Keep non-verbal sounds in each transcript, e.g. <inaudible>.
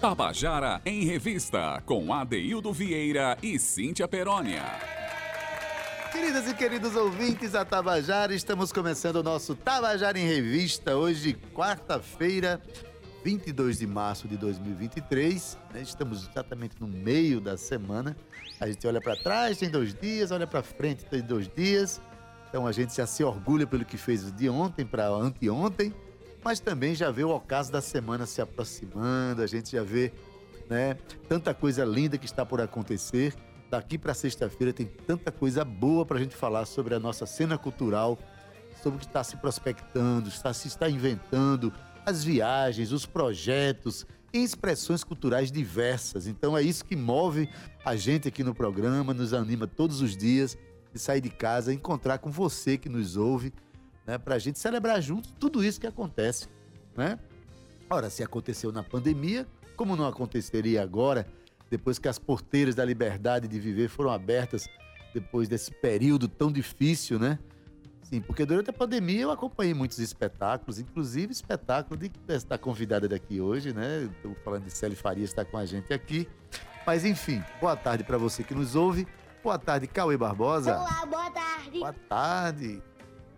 Tabajara em Revista, com Adeildo Vieira e Cíntia Perónia. Queridas e queridos ouvintes da Tabajara, estamos começando o nosso Tabajara em Revista, hoje, quarta-feira, 22 de março de 2023. Né? Estamos exatamente no meio da semana. A gente olha para trás, tem dois dias, olha para frente, tem dois dias. Então a gente já se orgulha pelo que fez de ontem para anteontem mas também já vê o ocaso da semana se aproximando, a gente já vê né, tanta coisa linda que está por acontecer. Daqui para sexta-feira tem tanta coisa boa para a gente falar sobre a nossa cena cultural, sobre o que está se prospectando, está se está inventando, as viagens, os projetos, em expressões culturais diversas. Então é isso que move a gente aqui no programa, nos anima todos os dias de sair de casa, encontrar com você que nos ouve né, para a gente celebrar juntos tudo isso que acontece. Né? Ora, se aconteceu na pandemia, como não aconteceria agora, depois que as porteiras da liberdade de viver foram abertas, depois desse período tão difícil, né? Sim, porque durante a pandemia eu acompanhei muitos espetáculos, inclusive espetáculo de estar convidada daqui hoje, né? Estou falando de Célia Farias, está com a gente aqui. Mas enfim, boa tarde para você que nos ouve. Boa tarde, Cauê Barbosa. Olá, boa tarde. Boa tarde.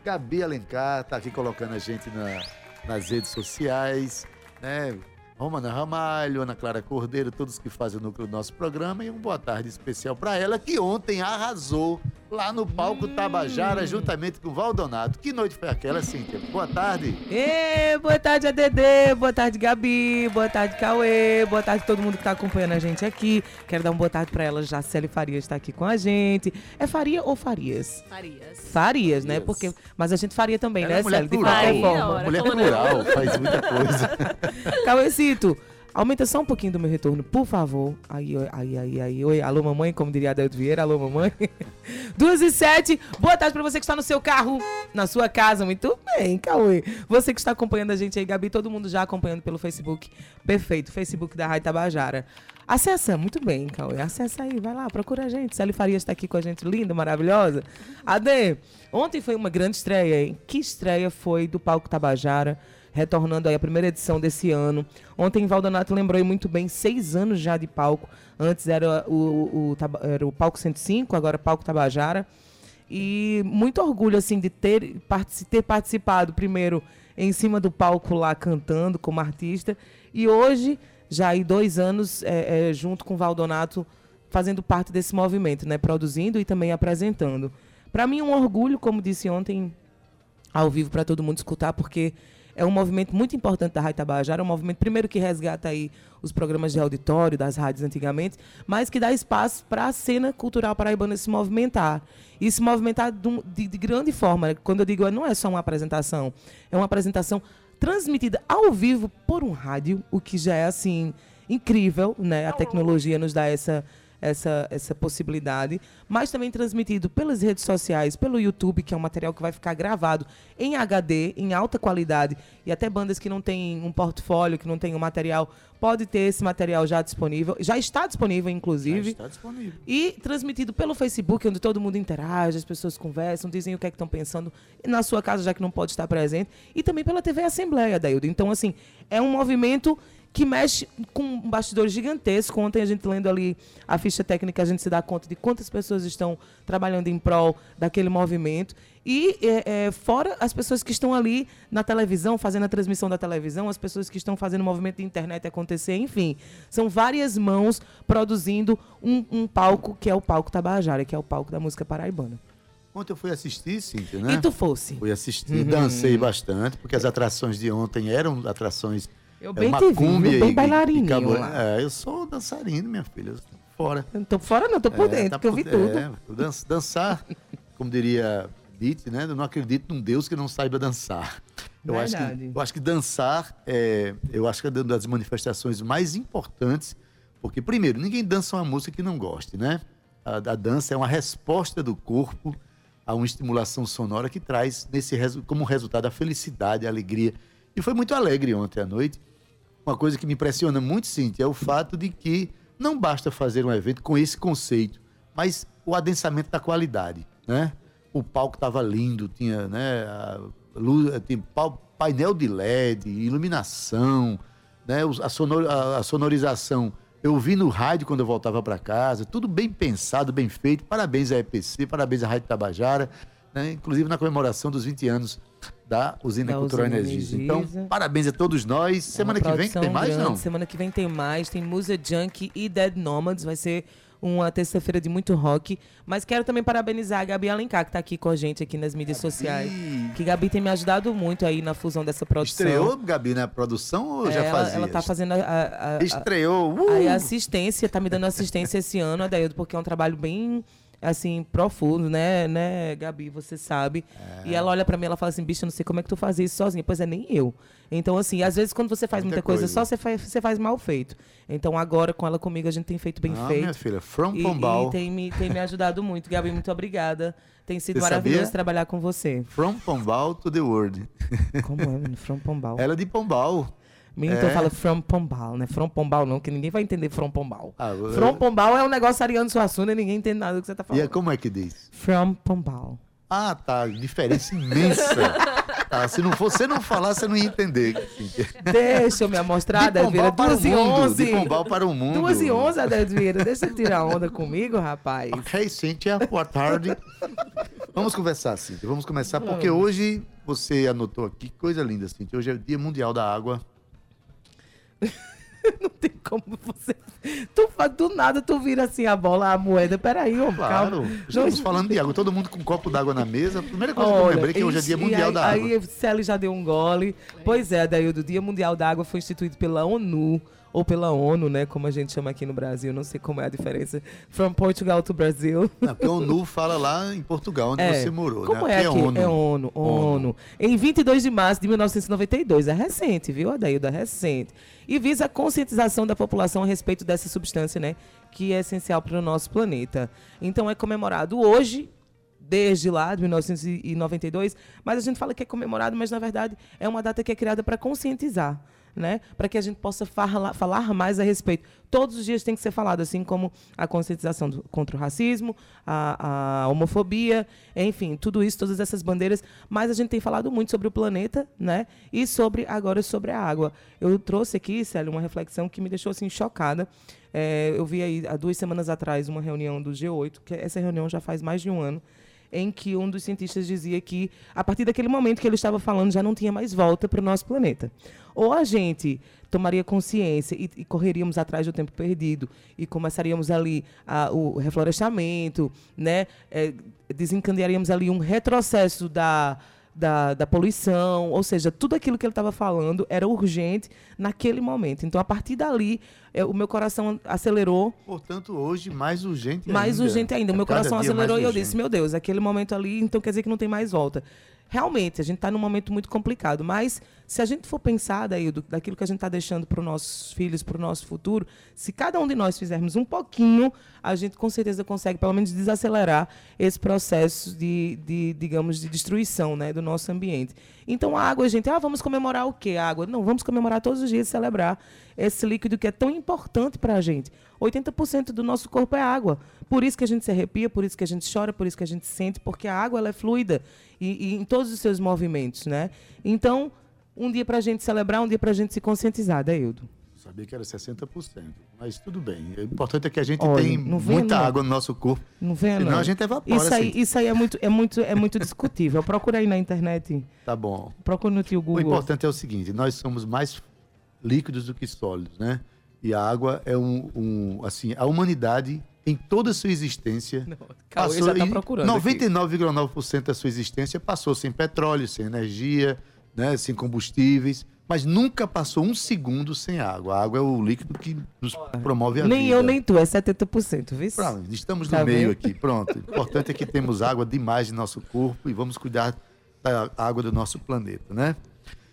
Gabi Alencar tá aqui colocando a gente na, nas redes sociais, né? Romana Ramalho, Ana Clara Cordeiro, todos que fazem o núcleo do nosso programa. E uma boa tarde especial para ela, que ontem arrasou lá no palco hum. Tabajara, juntamente com o Valdonato. Que noite foi aquela, Cíntia? Boa tarde. Ê, boa tarde, ADD. Boa tarde, Gabi. Boa tarde, Cauê. Boa tarde todo mundo que tá acompanhando a gente aqui. Quero dar uma boa tarde para ela, Jaceli Farias está aqui com a gente. É Faria ou Farias? Farias. Farias, né? Porque, mas a gente faria também, ela né, é mulher Célia? De plural, qualquer forma. Mulher plural, faz muita coisa. <laughs> Cauêcito, aumenta só um pouquinho do meu retorno, por favor. Aí, aí, aí, aí. Oi, alô, mamãe, como diria Adelto Vieira. Alô, mamãe. <laughs> Duas e sete. Boa tarde pra você que está no seu carro, na sua casa. Muito bem, Cauê. Você que está acompanhando a gente aí, Gabi, todo mundo já acompanhando pelo Facebook. Perfeito, Facebook da Rádio Tabajara. Acessa, muito bem, Cauê. Acessa aí, vai lá, procura a gente. Célia Farias está aqui com a gente, linda, maravilhosa. Ade, ontem foi uma grande estreia, hein? Que estreia foi do Palco Tabajara? Retornando aí a primeira edição desse ano. Ontem Valdonato lembrou muito bem, seis anos já de palco. Antes era o, o, o, era o Palco 105, agora Palco Tabajara. E muito orgulho, assim, de ter, ter participado primeiro em cima do palco lá cantando como artista. E hoje, já aí dois anos, é, é, junto com Valdonato, fazendo parte desse movimento, né? Produzindo e também apresentando. Para mim, um orgulho, como disse ontem, ao vivo para todo mundo escutar, porque é um movimento muito importante da Rádio Tabajara, é um movimento, primeiro, que resgata aí os programas de auditório das rádios antigamente, mas que dá espaço para a cena cultural paraibana se movimentar. E se movimentar de, de grande forma. Quando eu digo, não é só uma apresentação, é uma apresentação transmitida ao vivo por um rádio, o que já é, assim, incrível, né? A tecnologia nos dá essa essa, essa possibilidade, mas também transmitido pelas redes sociais, pelo YouTube, que é um material que vai ficar gravado em HD, em alta qualidade, e até bandas que não têm um portfólio, que não têm um material, pode ter esse material já disponível, já está disponível, inclusive. Já está disponível. E transmitido pelo Facebook, onde todo mundo interage, as pessoas conversam, dizem o que é que estão pensando na sua casa, já que não pode estar presente, e também pela TV Assembleia, Daildo. Então, assim, é um movimento que mexe com um bastidor gigantesco. Ontem a gente lendo ali a ficha técnica, a gente se dá conta de quantas pessoas estão trabalhando em prol daquele movimento. E é, é, fora as pessoas que estão ali na televisão, fazendo a transmissão da televisão, as pessoas que estão fazendo o movimento de internet acontecer, enfim. São várias mãos produzindo um, um palco que é o palco Tabajara, que é o palco da música paraibana. Ontem eu fui assistir, Cíntia, né? E tu fosse? Fui assistir, uhum. dancei bastante, porque as atrações de ontem eram atrações eu é bem é te vi, bem bailarininho É, eu sou dançarino, minha filha. Fora. Eu não tô fora, não, tô por é, dentro, tá porque eu vi tudo. É, dan dançar, como diria Dite, né? Eu não acredito num Deus que não saiba dançar. Eu acho, que, eu acho que dançar é, eu acho que é uma das manifestações mais importantes, porque, primeiro, ninguém dança uma música que não goste, né? A, a dança é uma resposta do corpo a uma estimulação sonora que traz nesse, como resultado a felicidade, a alegria. E foi muito alegre ontem à noite uma coisa que me impressiona muito, Cintia, é o fato de que não basta fazer um evento com esse conceito, mas o adensamento da qualidade, né? O palco estava lindo, tinha, né, luz, tinha painel de LED, iluminação, né? A, sonor- a- a sonorização. Eu vi no rádio quando eu voltava para casa, tudo bem pensado, bem feito. Parabéns à EPC, parabéns à Rádio Tabajara, né? inclusive na comemoração dos 20 anos da Usina Da Cultural Usina Energisa. Energisa. Então, parabéns a todos nós. Semana É Uma que vem que tem mais, grande. não? Semana que vem tem mais. Tem Musa Junk e Dead Nomads. Vai ser uma terça-feira de muito rock. Mas quero também parabenizar a Gabi Alencar, que está aqui com a gente aqui nas mídias sociais. Que Gabi tem me ajudado muito aí na fusão dessa produção. Estreou, Gabi, na produção ou É, já ela, fazia? ela tá fazendo a, a- a- Estreou. Uh! A assistência, tá me dando assistência esse ano, Adaildo, porque é um trabalho bem, assim, profundo, né, né, Gabi, você sabe. É. E ela olha pra mim, ela fala assim, bicho, eu não sei como é que tu faz isso sozinha. Pois é, nem eu. Então, assim, às vezes quando você faz Muita muita, coisa, coisa. só você faz, você faz mal feito. Então agora, com ela comigo, a gente tem feito bem ah, feito. minha filha, From E, Pombal. e tem, me, tem me ajudado muito. Gabi, muito obrigada. Tem sido Você maravilhoso sabia? trabalhar com você. From Pombal to the World. Como é, mano? From Pombal. Ela é de Pombal. Menino, então É. fala From Pombal, né? From Pombal não, que ninguém vai entender From Pombal. Ah, From Pombal é um negócio Ariano Suassuna e ninguém entende nada do que você tá E falando. é, como é que diz? From Pombal. Ah, tá. Diferença imensa. tá, se não fosse você não falar, você não ia entender. Deixa eu me amostrar, de 2 e mundo. 11. De Pombal para o mundo. 2 e 11, Adélio Vieira. Deixa eu tirar onda comigo, rapaz. Ok, Cíntia, boa tarde. Vamos conversar, Cíntia. Vamos começar, porque hoje você anotou aqui, que coisa linda, Cíntia. Hoje é o Dia Mundial da Água. <laughs> Não tem como você... Tu faz do nada, tu vira assim a bola, a moeda. Peraí, ô, Claro. calma. Estamos Não- falando de água. Todo mundo com um copo d'água na mesa. A primeira coisa que eu Olha, lembrei é que hoje é Dia Mundial aí, da Água. Aí Celi já deu um gole. Pois é, daí o Dia Mundial da Água foi instituído pela ONU, ou pela ONU, né? Como a gente chama aqui no Brasil. Não sei como é a diferença. From Portugal to Brasil. Não, porque a ONU fala lá em Portugal, onde você morou, Como né? é aqui? É ONU. ONU. Em 22 de março de 1992. É recente, viu, Adaildo? É recente. E visa a conscientização da população a respeito dessa substância, né? Que é essencial para o nosso planeta. Então é comemorado hoje, desde lá, de 1992, mas a gente fala que é comemorado, mas na verdade é uma data que é criada para conscientizar. Né? Para que a gente possa falar, mais a respeito. Todos os dias tem que ser falado, assim como a conscientização do- contra o racismo, a, a homofobia, enfim, tudo isso, todas essas bandeiras. Mas a gente tem falado muito sobre o planeta, né? E sobre agora sobre a água. Eu trouxe aqui, Célio, uma reflexão que me deixou assim chocada. É, eu vi aí há duas semanas atrás uma reunião do G8, que essa reunião já faz mais de um ano em que um dos cientistas dizia que, a partir daquele momento que ele estava falando, já não tinha mais volta para o nosso planeta. Ou a gente tomaria consciência e, e correríamos atrás do tempo perdido e começaríamos ali a- o reflorestamento, né? É, desencadearíamos ali um retrocesso da, da, da poluição, ou seja, tudo aquilo que ele estava falando era urgente naquele momento. Então, a partir dali, é, o meu coração acelerou Portanto, hoje mais urgente mais ainda. urgente ainda. O meu Cada coração acelerou mais e eu urgente. disse, meu Deus, aquele momento ali, então quer dizer que não tem mais volta. Realmente, a gente está num momento muito complicado, mas se a gente for pensar daí, do, daquilo que a gente está deixando para os nossos filhos, para o nosso futuro, se cada um de nós fizermos um pouquinho, a gente com certeza consegue, pelo menos, desacelerar esse processo de, de digamos, de destruição né, do nosso ambiente. Então, a água, gente, ah, vamos comemorar o quê? A água? Não, vamos comemorar todos os dias, celebrar esse líquido que é tão importante para a gente. 80% do nosso corpo é água. Por isso que a gente se arrepia, por isso que a gente chora, por isso que a gente sente, porque a água ela é fluida e, e em todos os seus movimentos, né? Então, um dia para a gente celebrar, um dia para a gente se conscientizar, Daildo. Sabia que era 60%. Mas tudo bem. O importante é que a gente Olha, tem muita não. água no nosso corpo. Não vem, Senão não. a gente evapora, Isso aí, assim. isso aí é muito, é muito, é muito discutível. Procura aí na internet. Tá bom. Procura no tio O Google. importante é o seguinte: nós somos mais líquidos do que sólidos, né? E a água é um, um- assim, a humanidade em toda a sua existência Cauê já tá procurando aqui. 99,9% da sua existência passou sem petróleo, sem energia, né, sem combustíveis, mas nunca passou um segundo sem água. A água é o líquido que nos promove a Nem vida. eu, nem tu, é 70%, viu? Pronto, estamos Tá no meio vendo? aqui, pronto. O importante é que temos água demais no nosso corpo e vamos cuidar da água do nosso planeta, né?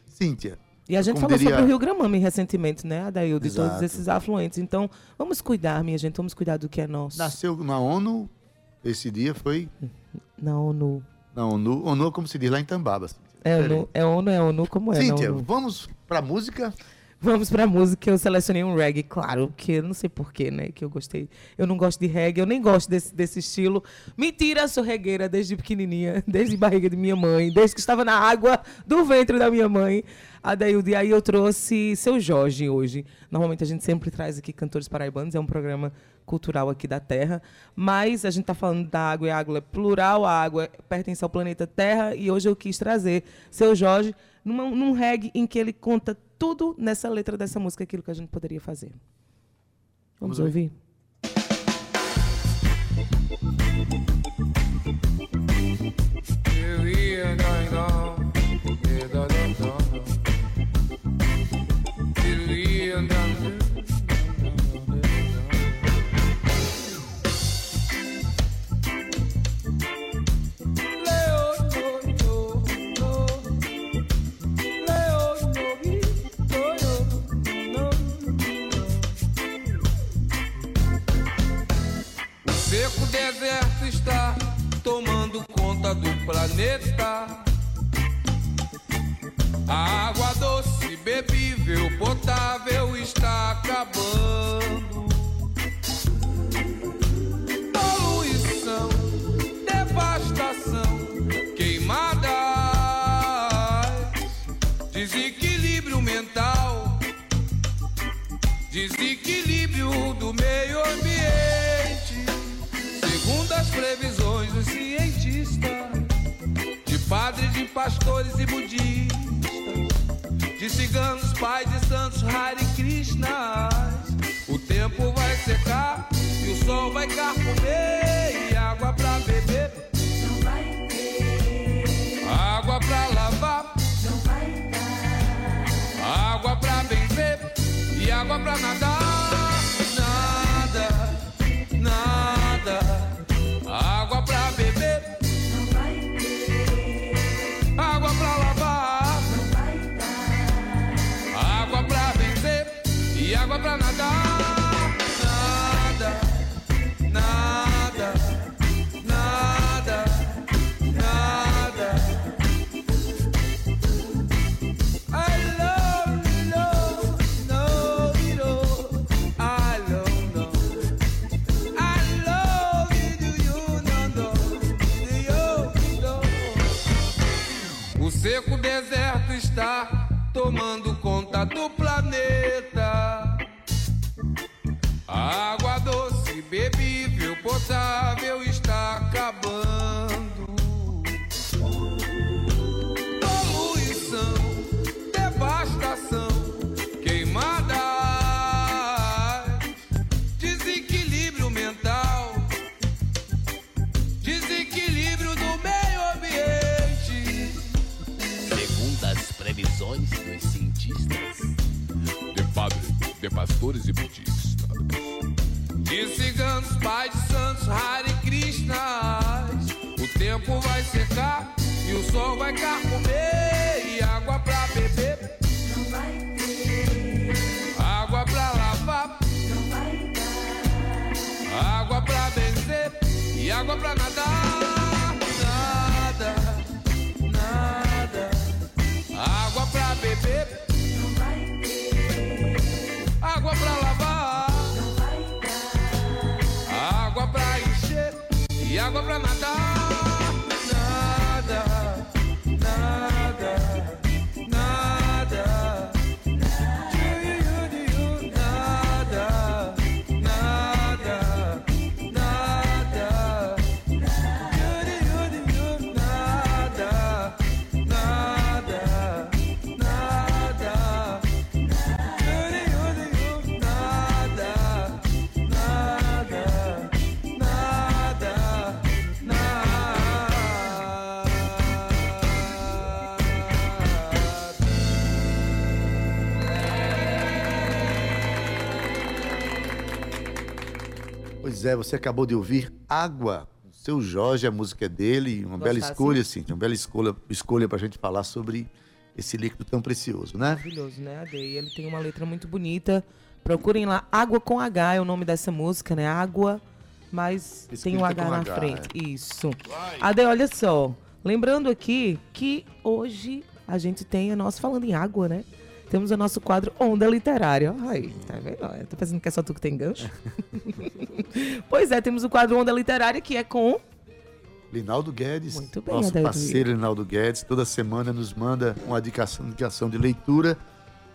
Cíntia, E a gente como falou diria- sobre o Rio Gramame recentemente, né, Adaildo? De todos esses afluentes. Então, vamos cuidar, minha gente, vamos cuidar do que é nosso. nasceu na ONU, esse dia foi Na ONU. na ONU, ONU como se diz lá em Tambaba. Cíntia. É. ONU, é ONU, é ONU, como é? na Cíntia, vamos pra música? Vamos pra música. Eu selecionei um reggae, claro, porque não sei porquê, né? Que eu gostei. Eu não gosto de reggae, eu nem gosto desse, desse estilo. Mentira, sou regueira desde pequenininha, <laughs> desde barriga de minha mãe, desde que estava na água do ventre da minha mãe. Adaildo, e aí eu trouxe seu Jorge hoje. Normalmente a gente sempre traz aqui cantores paraibanos, é um programa cultural aqui da Terra, mas a gente está falando da água e a água é plural, a água pertence ao planeta Terra, e hoje eu quis trazer seu Jorge numa, num reggae em que ele conta tudo nessa letra dessa música, aquilo que a gente poderia fazer. Vamos, Vamos ouvir? O do planeta. A água doce, bebível, potável está acabando. Poluição, devastação, queimadas, desequilíbrio mental. Desequilíbrio do meio ambiente. Segundo as previsões pastores e budistas, de ciganos, pais de santos, Hare Krishnas, o tempo vai secar e o sol vai carcomer e água pra beber. Água pra lavar, água pra benzer e água pra nadar. Está tomando conta do planeta. Água doce, bebível, potável está De ciganos, pais de santos, Hare Krishnas. O tempo vai secar e o sol vai carcomer. E água pra beber, água pra lavar, água pra benzer e água pra nadar. Pois é, você acabou de ouvir Água, o seu Jorge, a música é dele, uma bela Gostasse? escolha, sim, uma bela escolha, escolha pra gente falar sobre esse líquido tão precioso, né? Maravilhoso, né, Ade? E ele tem uma letra muito bonita. Procurem lá, Água com H é o nome dessa música, né? Água, mas tem um Escrita H na H, frente. Isso. Ade, olha só. Lembrando aqui que hoje a gente tem a nossa falando em água, né? Temos o nosso quadro Onda Literária. Ai, tá vendo? Tô pensando que é só tu que tem gancho. <laughs> pois é, temos o quadro Onda Literária, que é com. Linaldo Guedes, Muito bem, nosso parceiro Linaldo Guedes, toda semana nos manda uma indicação, indicação de leitura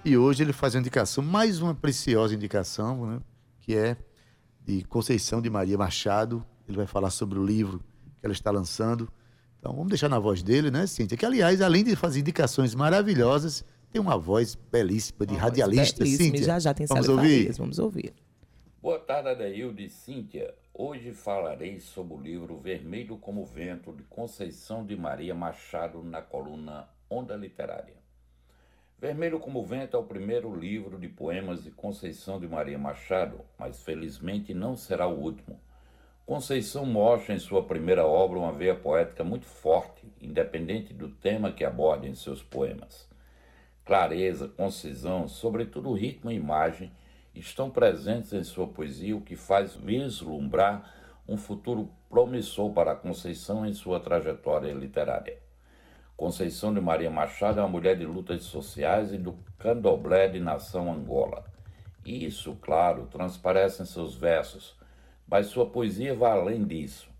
e hoje ele faz uma indicação, mais uma preciosa indicação, né, que é de Conceição de Maria Machado. Ele vai falar sobre o livro que ela está lançando. Então vamos deixar na voz dele, né, Cíntia? Que aliás, além de fazer indicações maravilhosas, tem uma voz belíssima de radialista, Belíssimo, Cíntia. Já já tem Vamos ouvir? Vamos ouvir. Boa tarde, Adaildo e Cíntia. Hoje falarei sobre o livro Vermelho como Vento, de Conceição de Maria Machado, na coluna Onda Literária. Vermelho como Vento é o primeiro livro de poemas de Conceição de Maria Machado, mas felizmente não será o último. Conceição mostra em sua primeira obra uma veia poética muito forte, independente do tema que aborda em seus poemas. Clareza, concisão, sobretudo ritmo e imagem, estão presentes em sua poesia, o que faz vislumbrar um futuro promissor para Conceição em sua trajetória literária. Conceição de Maria Machado é uma mulher de lutas sociais e do candomblé de nação Angola. Isso, claro, transparece em seus versos, mas sua poesia vai além disso.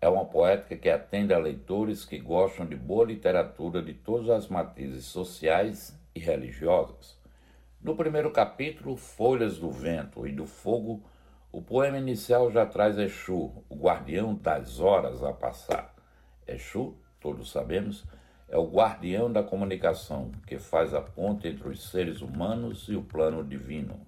É uma poética que atende a leitores que gostam de boa literatura de todas as matizes sociais e religiosas. No primeiro capítulo, Folhas do Vento e do Fogo, o poema inicial já traz Exu, o guardião das horas a passar. Exu, todos sabemos, é o guardião da comunicação, que faz a ponte entre os seres humanos e o plano divino.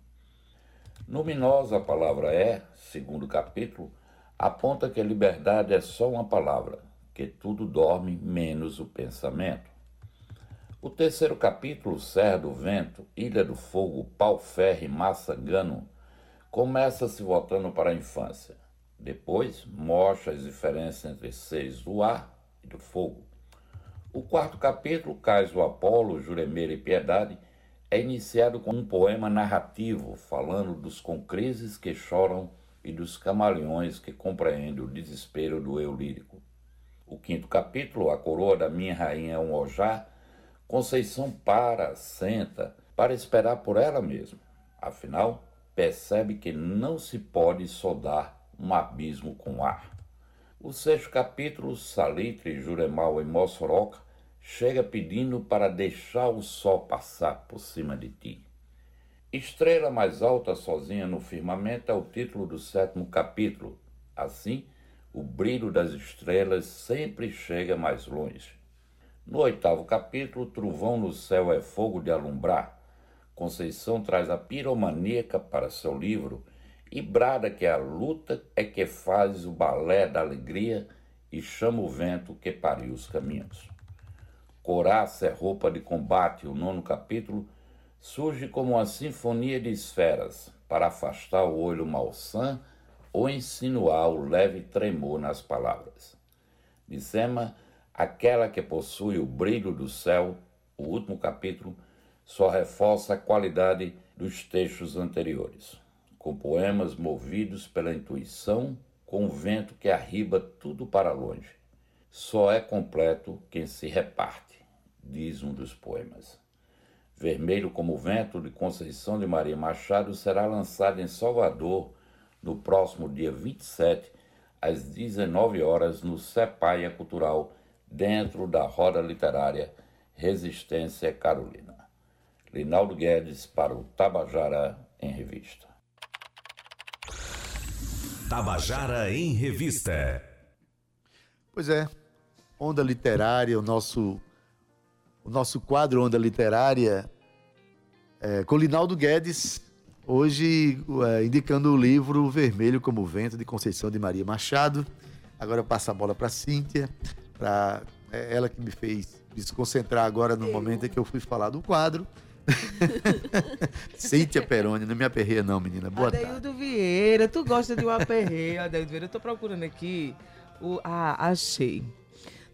Luminosa a palavra é, segundo capítulo, aponta que a liberdade é só uma palavra, que tudo dorme menos o pensamento. O terceiro capítulo, Serra do Vento, Ilha do Fogo, Pau Ferre, Massangano, começa se voltando para a infância. Depois, mostra as diferenças entre seres do ar e do fogo. O quarto capítulo, Cais do Apolo, Juremeira e Piedade, é iniciado com um poema narrativo falando dos concreses que choram e dos camaleões que compreendem o desespero do eu lírico. O quinto capítulo, A Coroa da Minha Rainha é um Ojá, Conceição para, senta, para esperar por ela mesma. Afinal, percebe que não se pode soldar um abismo com ar. O sexto capítulo, Salitre, Juremal e Mossoroca, chega pedindo para deixar o sol passar por cima de ti. Estrela mais alta sozinha no firmamento é o título do sétimo capítulo. Assim, o brilho das estrelas sempre chega mais longe. No oitavo capítulo, Trovão no céu é fogo de alumbrar. Conceição traz a piromaníaca para seu livro e brada que a luta é que faz o balé da alegria e chama o vento que pariu os caminhos. Coraça é roupa de combate, o nono capítulo, surge como uma sinfonia de esferas para afastar o olho malsã ou insinuar o leve tremor nas palavras. Dizema, aquela que possui o brilho do céu, o último capítulo, só reforça a qualidade dos textos anteriores, com poemas movidos pela intuição, com o vento que arriba tudo para longe. Só é completo quem se reparte, diz um dos poemas. Vermelho como o Vento, de Conceição de Maria Machado, será lançado em Salvador no próximo dia 27, às 19 horas, no Cepaia Cultural, dentro da roda literária Resistência Carolina. Linaldo Guedes para o Tabajara em Revista. Tabajara em Revista. Pois é, Onda Literária, o nosso, o nosso quadro Onda Literária, é, com Linaldo Guedes, hoje é, indicando o livro Vermelho como o Vento, de Conceição de Maria Machado. Agora eu passo a bola para Cíntia, para é ela que me fez desconcentrar agora no momento em que eu fui falar do quadro. <laughs> Cíntia Peroni, não me aperreia não, menina. Boa tarde. Adeildo Vieira, tu gosta de um aperreio, Adeildo Vieira. Eu tô procurando aqui. O, ah, achei.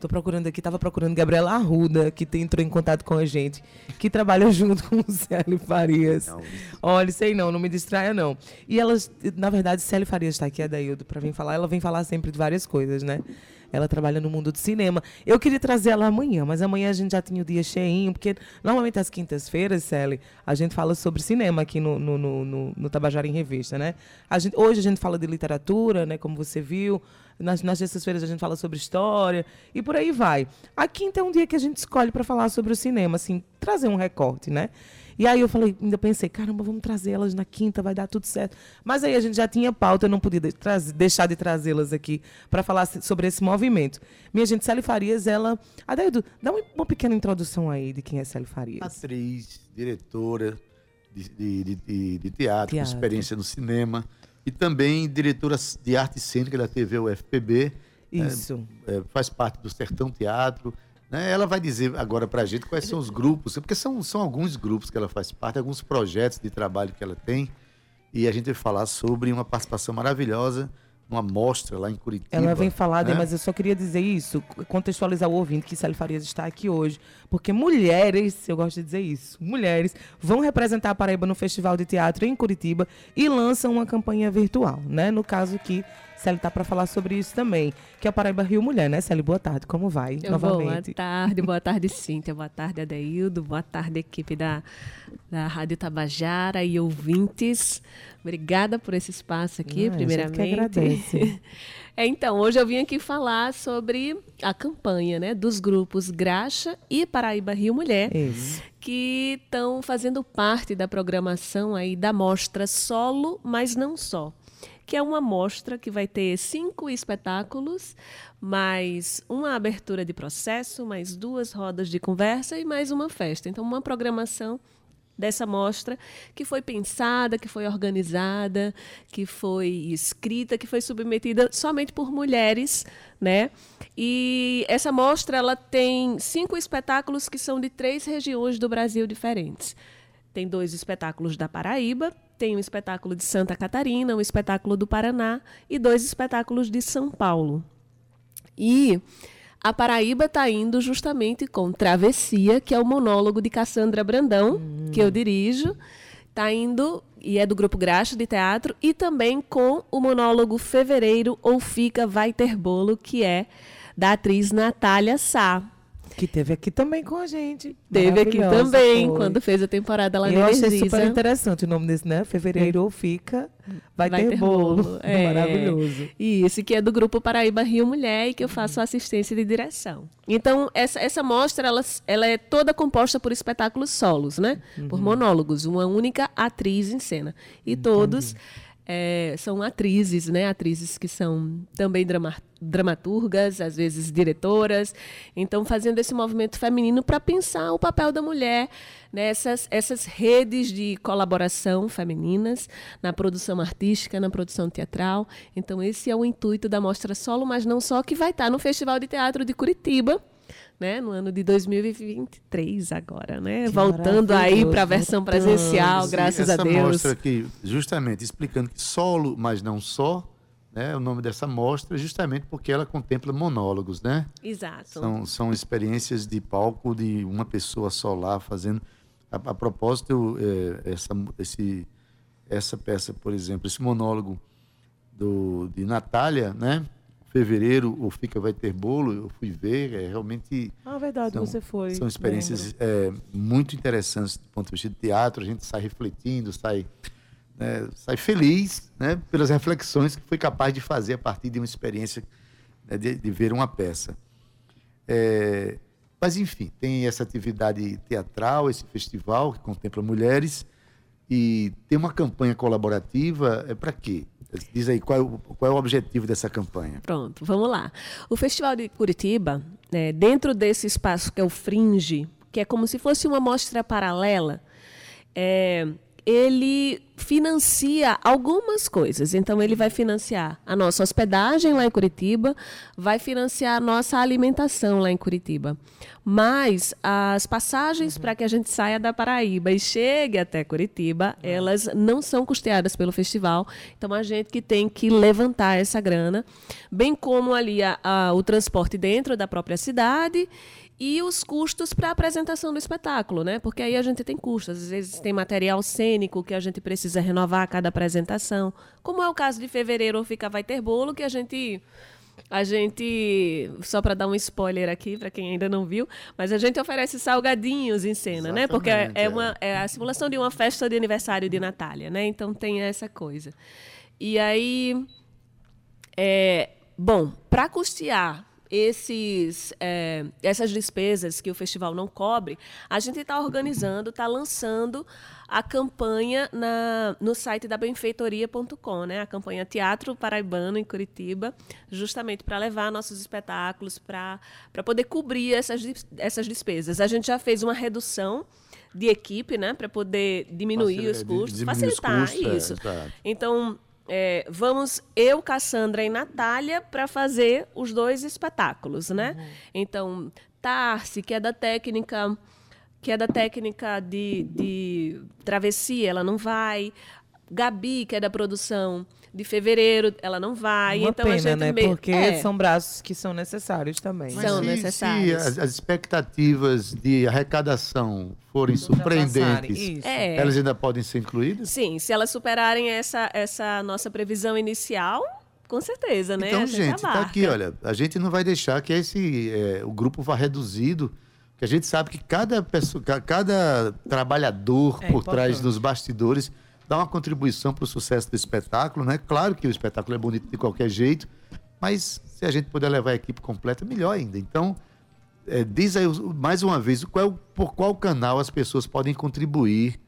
Tô procurando aqui, tava procurando Gabriela Arruda, que entrou em contato com a gente, que trabalha <laughs> junto com o Célio Farias. Não, Olha, sei não, não me distraia não. E elas, na verdade, Célio Farias está aqui, Adaildo, para vir falar. Ela vem falar sempre de várias coisas, né? Ela trabalha no mundo do cinema. Eu queria trazer ela amanhã, mas amanhã a gente já tinha o dia cheinho, porque normalmente às quintas-feiras, Sally, a gente fala sobre cinema aqui no, no, no, no, no Tabajara em Revista, né? A gente, hoje a gente fala de literatura, né? Como você viu. Nas, nas terças-feiras a gente fala sobre história e por aí vai. A quinta é um dia que a gente escolhe para falar sobre o cinema, assim, trazer um recorte, né? E aí eu falei, ainda pensei, caramba, vamos trazer elas na quinta, vai dar tudo certo. Mas aí a gente já tinha pauta, eu não podia de- deixar de trazê-las aqui para falar sobre esse movimento. Minha gente, Célia Farias, ela. Adaildo, dá uma, uma pequena introdução aí de quem é Célia Farias. Atriz, diretora de, de- de- de- teatro, Teatro. com experiência no cinema. E também diretora de arte cênica da TV UFPB. Isso. é, faz parte do Sertão Teatro. Né? Ela vai dizer agora pra gente quais são os grupos, porque são, são alguns grupos que ela faz parte, alguns projetos de trabalho que ela tem. E a gente vai falar sobre uma participação maravilhosa numa mostra lá em Curitiba. Ela vem falar, né? mas eu só queria dizer isso, contextualizar o ouvinte que Célia Farias está aqui hoje. Porque mulheres, eu gosto de dizer isso, mulheres vão representar a Paraíba no Festival de Teatro em Curitiba e lançam uma campanha virtual, né? No caso aqui, Célia está para falar sobre isso também, que é a Paraíba Rio Mulher, né, Célia? Boa tarde, como vai? Eu novamente. Boa tarde, boa tarde, Cíntia, boa tarde, Adeildo, boa tarde, equipe da, da Rádio Tabajara e ouvintes. Obrigada por esse espaço aqui, Ah, a gente que primeiramente. agradece. <laughs> É, então, hoje eu vim aqui falar sobre a campanha né, dos grupos Graxa e Paraíba Rio Mulher, Isso. que estão fazendo parte da programação aí da mostra Solo, mas não só. Que é uma mostra que vai ter cinco espetáculos, mais uma abertura de processo, mais duas rodas de conversa e mais uma festa. Então, uma programação dessa mostra que foi pensada, que foi organizada, que foi escrita, que foi submetida somente por mulheres, né? E essa mostra ela tem cinco espetáculos que são de três regiões do Brasil diferentes. Tem dois espetáculos da Paraíba, tem um espetáculo de Santa Catarina, um espetáculo do Paraná e dois espetáculos de São Paulo. E a Paraíba está indo justamente com Travessia, que é o monólogo de Cassandra Brandão, que eu dirijo. Está indo, e é do Grupo Graxa de Teatro, e também com o monólogo Fevereiro ou Fica Vai Ter Bolo, que é da atriz Natália Sá. Que teve aqui também com a gente. Teve aqui também, foi. quando fez a temporada lá E na eu achei Energisa. super interessante o nome desse, né? Fevereiro ou fica, vai, ter, bolo. <laughs> É. Maravilhoso. Isso, que é do grupo Paraíba Rio Mulher e que eu faço assistência de direção. Então, essa, essa mostra, ela, ela é toda composta por espetáculos solos, né? Por monólogos, uma única atriz em cena. E todos é, são atrizes, né? Atrizes que são também drama, dramaturgas, às vezes diretoras. Então, fazendo esse movimento feminino para pensar o papel da mulher nessas essas redes de colaboração femininas na produção artística, na produção teatral. Então, esse é o intuito da Mostra Solo, mas não só, que vai estar no Festival de Teatro de Curitiba. Né, no ano de 2023 agora, né? Que Voltando aí para a versão presencial, Sim, graças essa a Deus. mostra aqui, justamente explicando que solo, mas não só, né? O nome dessa mostra é justamente porque ela contempla monólogos, né? Exato. São, são experiências de palco de uma pessoa só lá fazendo. A, a propósito, é, essa, esse, essa peça, por exemplo, esse monólogo do, de Natália, né? Fevereiro, ou Fica Vai Ter Bolo, eu fui ver, é realmente Ah, verdade, São- você foi. são experiências é, muito interessantes do ponto de vista de teatro. A gente sai refletindo, sai, né, sai feliz né, pelas reflexões que foi capaz de fazer a partir de uma experiência né, de, de ver uma peça. É, mas, enfim, tem essa atividade teatral, esse festival que contempla mulheres e tem uma campanha colaborativa. É para quê? Diz aí, qual é, o, qual é o objetivo dessa campanha? Pronto, vamos lá. O Festival de Curitiba, né, dentro desse espaço que é o Fringe, que é como se fosse uma mostra paralela, é, ele financia algumas coisas. Então, ele vai financiar a nossa hospedagem lá em Curitiba, vai financiar a nossa alimentação lá em Curitiba. Mas as passagens para que a gente saia da Paraíba e chegue até Curitiba, elas não são custeadas pelo festival. Então, a gente que tem que levantar essa grana, bem como ali a- a- o transporte dentro da própria cidade e os custos para a apresentação do espetáculo, né? Porque aí a gente tem custos, às vezes tem material cênico que a gente precisa renovar a cada apresentação, como é o caso de fevereiro fica vai ter bolo que a gente A gente, só para dar um spoiler aqui para quem ainda não viu, mas a gente oferece salgadinhos em cena, né? Porque é, Exatamente, é é. uma é a simulação de uma festa de aniversário de Natália, né? Então tem essa coisa. E aí, é, bom, para custear esses, é, essas despesas que o festival não cobre, a gente está organizando, está lançando a campanha na, no site da benfeitoria.com, né? a campanha Teatro Paraibano em Curitiba, justamente para levar nossos espetáculos, para poder cobrir essas, essas despesas. A gente já fez uma redução de equipe, né, para poder diminuir Facil- os de- custos, diminuir os facilitar custos, é, isso. exato. Então, é, vamos eu, Cassandra e Natália para fazer os dois espetáculos, né? Uhum. Então, Tarsi, que é da técnica, que é da técnica de, de travessia, ela não vai. Gabi, que é da produção de fevereiro, ela não vai. Uma então a pena, gente né? meio- Porque é. são braços que são necessários também. Mas São se, necessários. Se as, as expectativas de arrecadação forem surpreendentes. É. elas ainda podem ser incluídas? Sim, se elas superarem essa, essa nossa previsão inicial, com certeza, né? Então, A gente, tá abarca. aqui, olha, a gente não vai deixar que esse é, o grupo vá reduzido, porque a gente sabe que cada pessoa, ca- cada trabalhador É por trás importante. dos bastidores dá uma contribuição para o sucesso do espetáculo, né? Claro que o espetáculo é bonito de qualquer jeito, mas se a gente puder levar a equipe completa, melhor ainda. Então, é, diz aí mais uma vez qual, por qual canal as pessoas podem contribuir,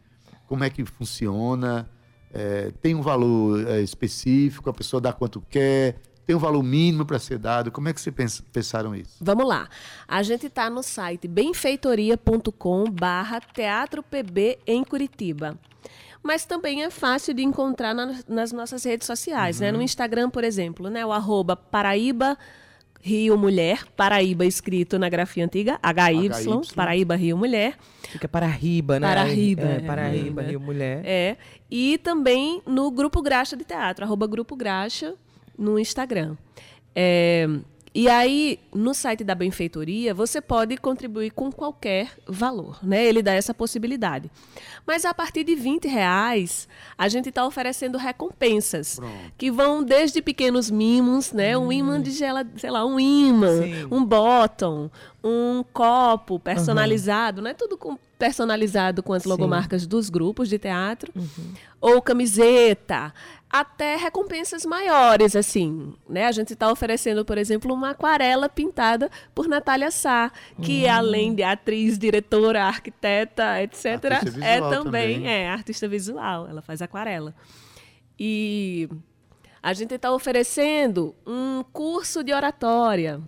como é que funciona, é, tem um valor é, específico, a pessoa dá quanto quer, tem um valor mínimo para ser dado. Como é que vocês pens- pensaram isso? Vamos lá. A gente está no site benfeitoria.com barra Teatro PB em Curitiba. Mas também é fácil de encontrar na- nas nossas redes sociais, né? No Instagram, por exemplo, né? O arroba Paraíba Rio Mulher, Paraíba escrito na grafia antiga, HY, HY. Paraíba Rio Mulher. Fica para riba, né? Paraíba, é, Paraíba, é. Rio Mulher. É. E também no Grupo Graxa de Teatro, arroba Grupo Graxa no Instagram. É, e aí, no site da Benfeitoria, você pode contribuir com qualquer valor, né? Ele dá essa possibilidade. Mas a partir de 20 reais, a gente está oferecendo recompensas que vão desde pequenos mimos, né? Um imã de gela, sei lá, um imã, Sim. um bottom, um copo personalizado, né? Tudo com- personalizado com as logomarcas dos grupos de teatro, ou camiseta, até recompensas maiores, assim, né? A gente está oferecendo, por exemplo, uma aquarela pintada por Natália Sá, que além de atriz, diretora, arquiteta, etc., é também, também. é artista visual, ela faz aquarela. E a gente está oferecendo um curso de oratória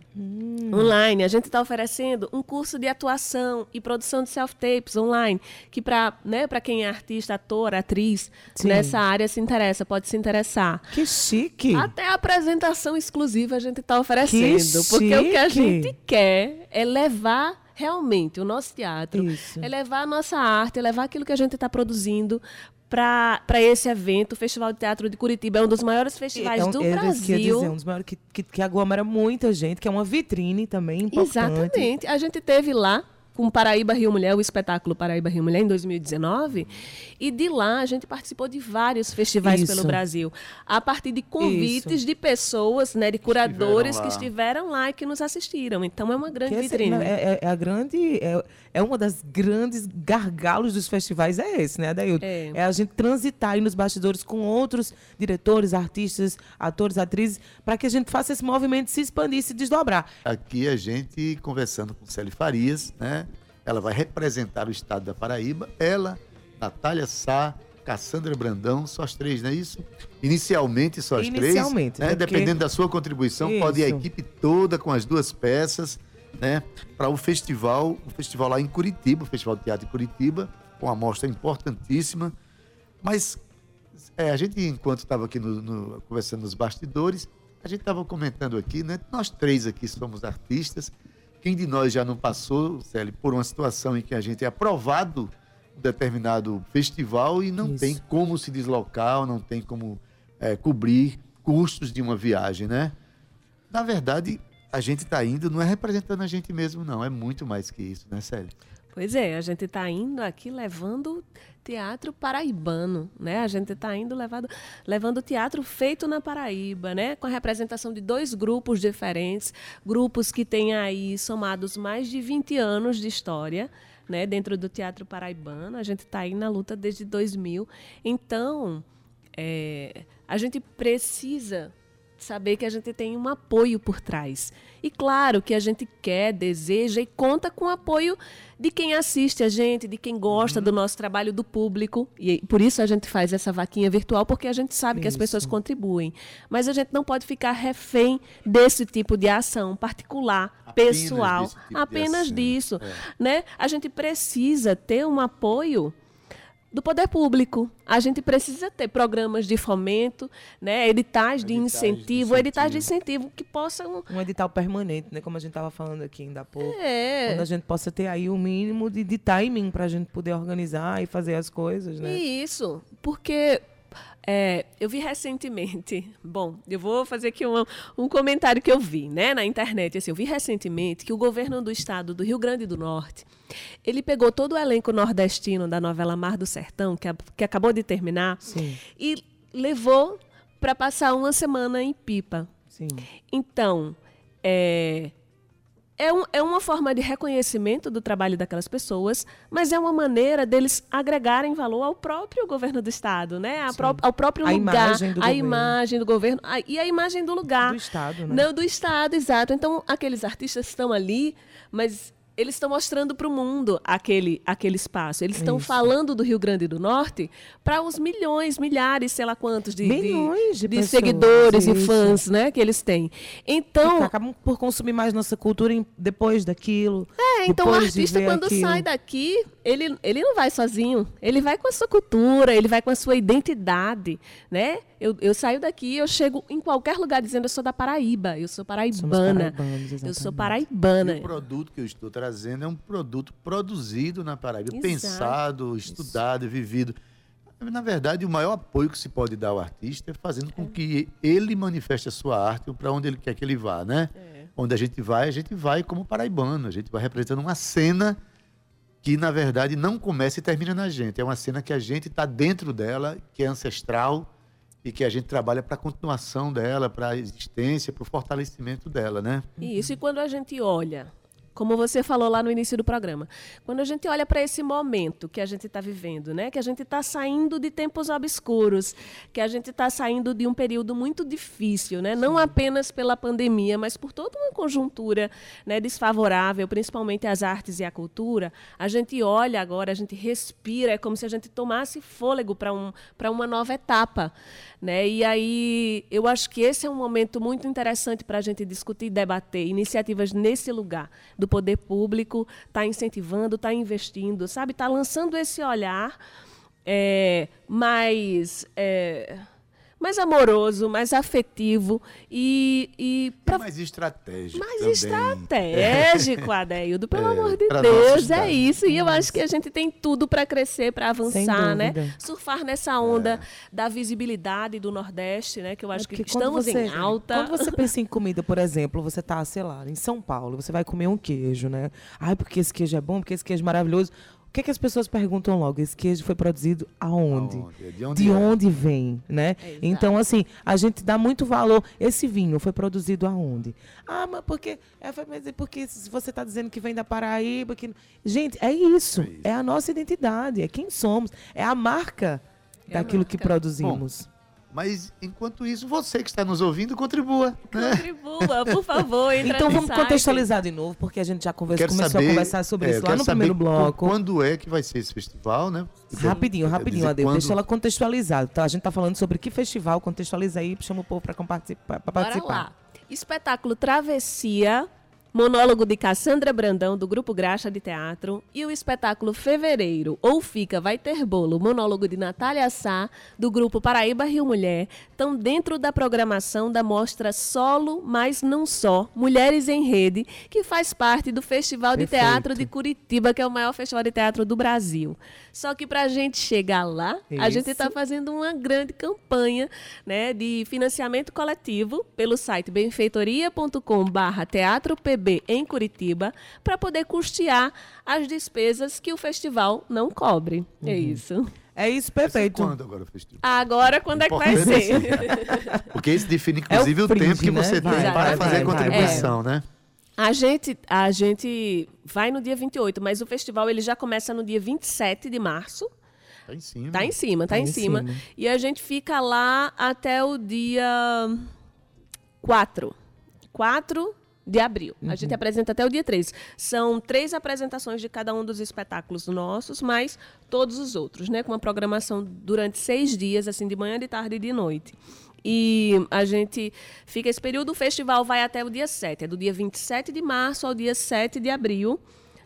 online. A gente está oferecendo um curso de atuação e produção de self-tapes online, que para né, pra quem é artista, ator, atriz, Sim. nessa área se interessa, pode se interessar. Que chique. Até a apresentação exclusiva a gente está oferecendo. Porque o que a gente quer é levar realmente o nosso teatro, Isso. é levar a nossa arte, é levar aquilo que a gente está produzindo para esse evento. O Festival de Teatro de Curitiba é um dos maiores festivais é um, do era isso que Brasil. dizer, um dos maiores que, que, que aglomera muita gente, que é uma vitrine também importante. Exatamente. A gente teve lá com Paraíba Rio Mulher, o espetáculo Paraíba Rio Mulher em 2019, e de lá a gente participou de vários festivais Isso. pelo Brasil, a partir de convites de pessoas, né, de curadores lá. que estiveram lá e que nos assistiram. Então é uma grande Que esse- vitrine. é, é- é a grande. É, é uma das grandes gargalos dos festivais, é esse, né, Adaildo? É. a gente transitar aí nos bastidores com outros diretores, artistas, atores, atrizes, para que a gente faça esse movimento se expandir, se desdobrar. Aqui a gente conversando com Célia Farias, né? Ela vai representar o estado da Paraíba. Ela, Natália Sá, Cassandra Brandão, só as três, não é isso? Inicialmente só as Inicialmente, três. Né? porque- Dependendo da sua contribuição, pode ir a Isso. equipe toda com as duas peças, né? Para o festival, o festival lá em Curitiba, o Festival de Teatro de Curitiba, com uma amostra importantíssima. Mas é, a gente, enquanto estava aqui no- no- conversando nos bastidores, a gente estava comentando aqui, né? Nós três aqui somos artistas. Quem de nós já não passou, Célio, por uma situação em que a gente é aprovado um determinado festival e não Isso. tem como se deslocar, ou não tem como é, cobrir custos de uma viagem, né? Na verdade, a gente está indo, não é representando a gente mesmo, não. É muito mais que isso, né, Célio? Pois é, a gente está indo aqui levando teatro paraibano, né? A gente está indo levado, levando teatro feito na Paraíba, né? Com a representação de dois grupos diferentes, grupos que têm aí somados mais de 20 anos de história, né? Dentro do teatro paraibano, a gente está aí na luta desde 2000. Então, é, a gente precisa saber que a gente tem um apoio por trás. E claro que a gente quer, deseja e conta com o apoio de quem assiste a gente, de quem gosta Uhum. do nosso trabalho, do público. E por isso a gente faz essa vaquinha virtual, porque a gente sabe que as Isso. pessoas contribuem. Mas a gente não pode ficar refém desse tipo de ação particular, Apenas pessoal, tipo apenas disso. É. Né? A gente precisa ter um apoio do poder público. A gente precisa ter programas de fomento, né, editais de Editais de incentivo, editais de incentivo. incentivo que possam. Um edital permanente, né? Como a gente estava falando aqui ainda há pouco. É. Quando a gente possa ter aí o mínimo de, de timing para a gente poder organizar e fazer as coisas, né? Isso, porque é, eu vi recentemente. Bom, eu vou fazer aqui um, um comentário que eu vi, né, na internet. Assim, eu vi recentemente que o governo do estado do Rio Grande do Norte ele pegou todo o elenco nordestino da novela Mar do Sertão, que, a- que acabou de terminar, Sim, e levou para passar uma semana em Pipa. sim. Então, é, é, um- é uma forma de reconhecimento do trabalho daquelas pessoas, mas é uma maneira deles agregarem valor ao próprio governo do Estado, né? Pró- ao próprio A lugar, imagem do a governo. imagem do governo a- e a imagem do lugar. Do Estado, né? Não, do Estado, exato. Então, aqueles artistas estão ali, mas eles estão mostrando para o mundo aquele, aquele espaço. Eles estão falando do Rio Grande do Norte para os milhões, milhares, sei lá quantos de, de- Milhões de pessoas, seguidores e isso. fãs né, que eles têm. Então, Que acabam por consumir mais nossa cultura depois daquilo. é, então o de artista, quando aquilo. sai daqui, ele, ele não vai sozinho. Ele vai com a sua cultura, ele vai com a sua identidade, né? Eu, eu saio daqui, eu chego em qualquer lugar dizendo eu sou da Paraíba, eu sou paraibana. eu sou paraibana. E o produto que eu estou trazendo é um produto produzido na Paraíba, Exato. pensado, estudado, vivido. Na verdade, o maior apoio que se pode dar ao artista é fazendo com que ele manifeste a sua arte para onde ele quer que ele vá, né? É. Onde a gente vai, a gente vai como paraibano, a gente vai representando uma cena que, na verdade, não começa e termina na gente. É uma cena que a gente está dentro dela, que é ancestral e que a gente trabalha para a continuação dela, para a existência, para o fortalecimento dela, né? Isso, e quando a gente olha, como você falou lá no início do programa, quando a gente olha para esse momento que a gente está vivendo, né? que a gente está saindo de tempos obscuros, que a gente está saindo de um período muito difícil, né? não apenas pela pandemia, mas por toda uma conjuntura né, desfavorável, principalmente às artes e à cultura, a gente olha agora, a gente respira, é como se a gente tomasse fôlego para um, para uma nova etapa. Né? E aí eu acho que esse é um momento muito interessante para a gente discutir e debater iniciativas nesse lugar do poder público, está incentivando, está investindo, sabe, está lançando esse olhar é, mais é, mais amoroso, mais afetivo e, e Pra... mais estratégico. mais também. estratégico, Adeildo. Pelo É, amor de Deus, é isso. E eu acho que a gente tem tudo para crescer, para avançar, né? Surfar nessa onda da visibilidade do Nordeste, né? Que eu acho que É quando estamos você- em alta. Quando você pensa em <laughs> comida, por exemplo, você tá, sei lá, em São Paulo, você vai comer um queijo, né? Ai, porque esse queijo é bom, porque esse queijo é maravilhoso. O que, é que as pessoas perguntam logo? Esse queijo foi produzido aonde? Aonde? De onde De é? onde vem, né? Exato. Então, assim, a gente dá muito valor. Esse vinho foi produzido aonde? Ah, mas porque. É, é porque se você está dizendo que vem da Paraíba. Que... Gente, é isso. É, a nossa identidade, é quem somos. É a marca É a daquilo que produzimos. Mas, enquanto isso, você que está nos ouvindo, contribua. Né? Contribua, por favor. entra Então vamos site. contextualizar de novo, porque a gente já conversou, começou saber, a conversar sobre é, isso lá no saber primeiro bloco. Quando é que vai ser esse festival, né? Rapidinho, rapidinho, dizer, Adeu. quando- Deixa ela contextualizar. Tá? A gente tá falando sobre que festival, contextualiza aí, chama o povo para participar. Bora lá. Espetáculo Travessia, monólogo de Cassandra Brandão, do Grupo Graxa de Teatro, e o espetáculo Fevereiro, ou Fica, Vai Ter Bolo, monólogo de Natália Sá, do Grupo Paraíba Rio Mulher, estão dentro da programação da mostra Solo, mas não só, Mulheres em Rede, que faz parte do Festival de Perfeito. Teatro de Curitiba, que é o maior festival de teatro do Brasil. Só que para a gente chegar lá, a gente está Isso. fazendo uma grande campanha né, de financiamento coletivo pelo site benfeitoria.com/barra Teatro PB em Curitiba para poder custear as despesas que o festival não cobre. É isso. É isso, Vai ser perfeito. Quando agora o festival? Agora, quando é que vai Importante ser? <laughs> Porque isso define, inclusive, É o o, tempo fringe, que né? você Vai, tem vai, para vai, fazer a vai. contribuição, né? A gente, a gente vai no dia 28, mas o festival ele já começa no dia 27 de março. Tá em cima. Tá em cima, tá, Tá em, em cima. cima. E a gente fica lá até o dia 4. 4 de abril. A gente apresenta até o dia 3. São três apresentações de cada um dos espetáculos nossos, mais todos os outros, né? Com uma programação durante seis dias, assim, de manhã, de tarde e de noite. E a gente fica esse período, o festival vai até o dia 7, é do dia 27 de março ao dia 7 de abril.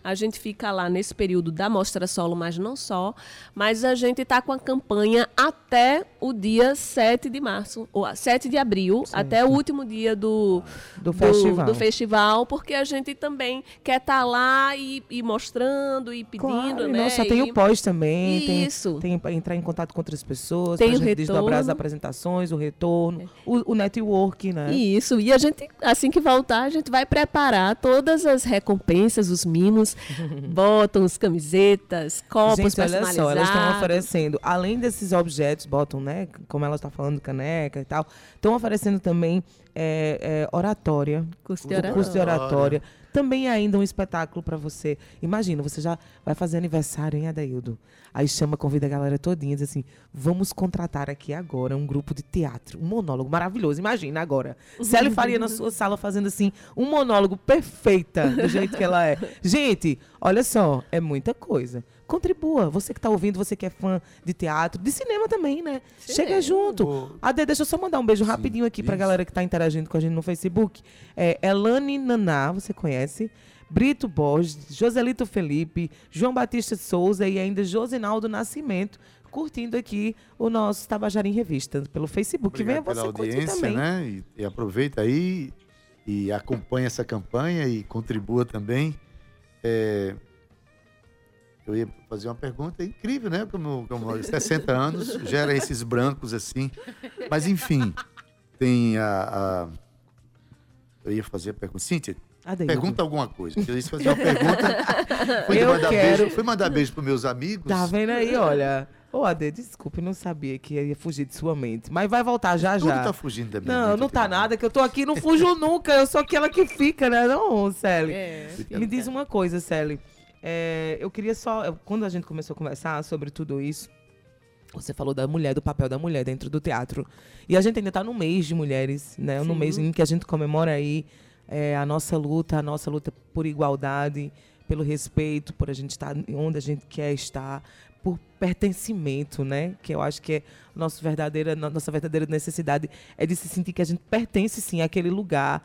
A gente fica lá nesse período da mostra solo, mas não só. Mas a gente está com a campanha até o dia 7 de março, ou ah, 7 de abril, até o último dia do, Do festival. do festival, porque a gente também quer estar lá e, e mostrando e pedindo, Claro, né? só tem o pós também. tem- Isso. Tem, entrar em contato com outras pessoas, Tem o gente desdobrar as retorno. apresentações, o retorno, o, o network, né? Isso, e a gente, assim que voltar, a gente vai preparar todas as recompensas, os mimos, botões, camisetas, copos Gente, olha só, elas estão oferecendo, além desses objetos, botam, né? Como ela está falando, caneca e tal, estão oferecendo também é, é, oratória. Curso de o curso de oratória. oratória. Também é ainda um espetáculo para você. Imagina, você já vai fazer aniversário, hein, Adaildo? Aí chama, convida a galera todinha, diz assim: vamos contratar aqui agora um grupo de teatro, um monólogo maravilhoso. Imagina agora. <laughs> Célia faria na sua sala fazendo assim, um monólogo perfeita, do jeito que ela é. Gente, olha só, é muita coisa. Contribua. Você que está ouvindo, você que é fã de teatro, de cinema também, né? Chega junto. Ade, deixa eu só mandar um beijo rapidinho aqui pra isso. galera que tá interagindo com a gente no Facebook. É Elane Naná, você conhece? Brito Borges, Joselito Felipe, João Batista Souza e ainda Josinaldo Nascimento, curtindo aqui o nosso Tabajara em Revista pelo Facebook. Venha Obrigado você pela curtir audiência, também. né? E, e aproveita aí e acompanha essa campanha e contribua também. É, eu ia fazer uma pergunta é incrível, né? Como, como 60 anos gera esses brancos assim. Mas enfim, tem a, a- Eu ia fazer a pergunta. Cíntia, Adeildo. pergunta alguma coisa. Eu ia fazer uma pergunta. Fui Eu mandar quero- beijo, fui mandar beijo pros meus amigos. Tá vendo aí, olha. Ô, Ade, desculpe, não sabia que ia fugir de sua mente. Mas vai voltar já Tudo já. tá fugindo da minha Não, mente não tá ultimamente. nada, que eu tô aqui, não fujo nunca. Eu sou aquela que fica, né? Não, Celi. É. Me diz uma coisa, Celi. É, eu queria só. Quando a gente começou a conversar sobre tudo isso, você falou da mulher, do papel da mulher dentro do teatro. E a gente ainda tá no mês de mulheres, né? No Sim. mês em que a gente comemora aí é, a nossa luta, a nossa luta por igualdade, pelo respeito, por a gente estar onde a gente quer estar, por pertencimento, né? Que eu acho que é nosso verdadeira, no- nossa verdadeira necessidade é de se sentir que a gente pertence sim àquele lugar.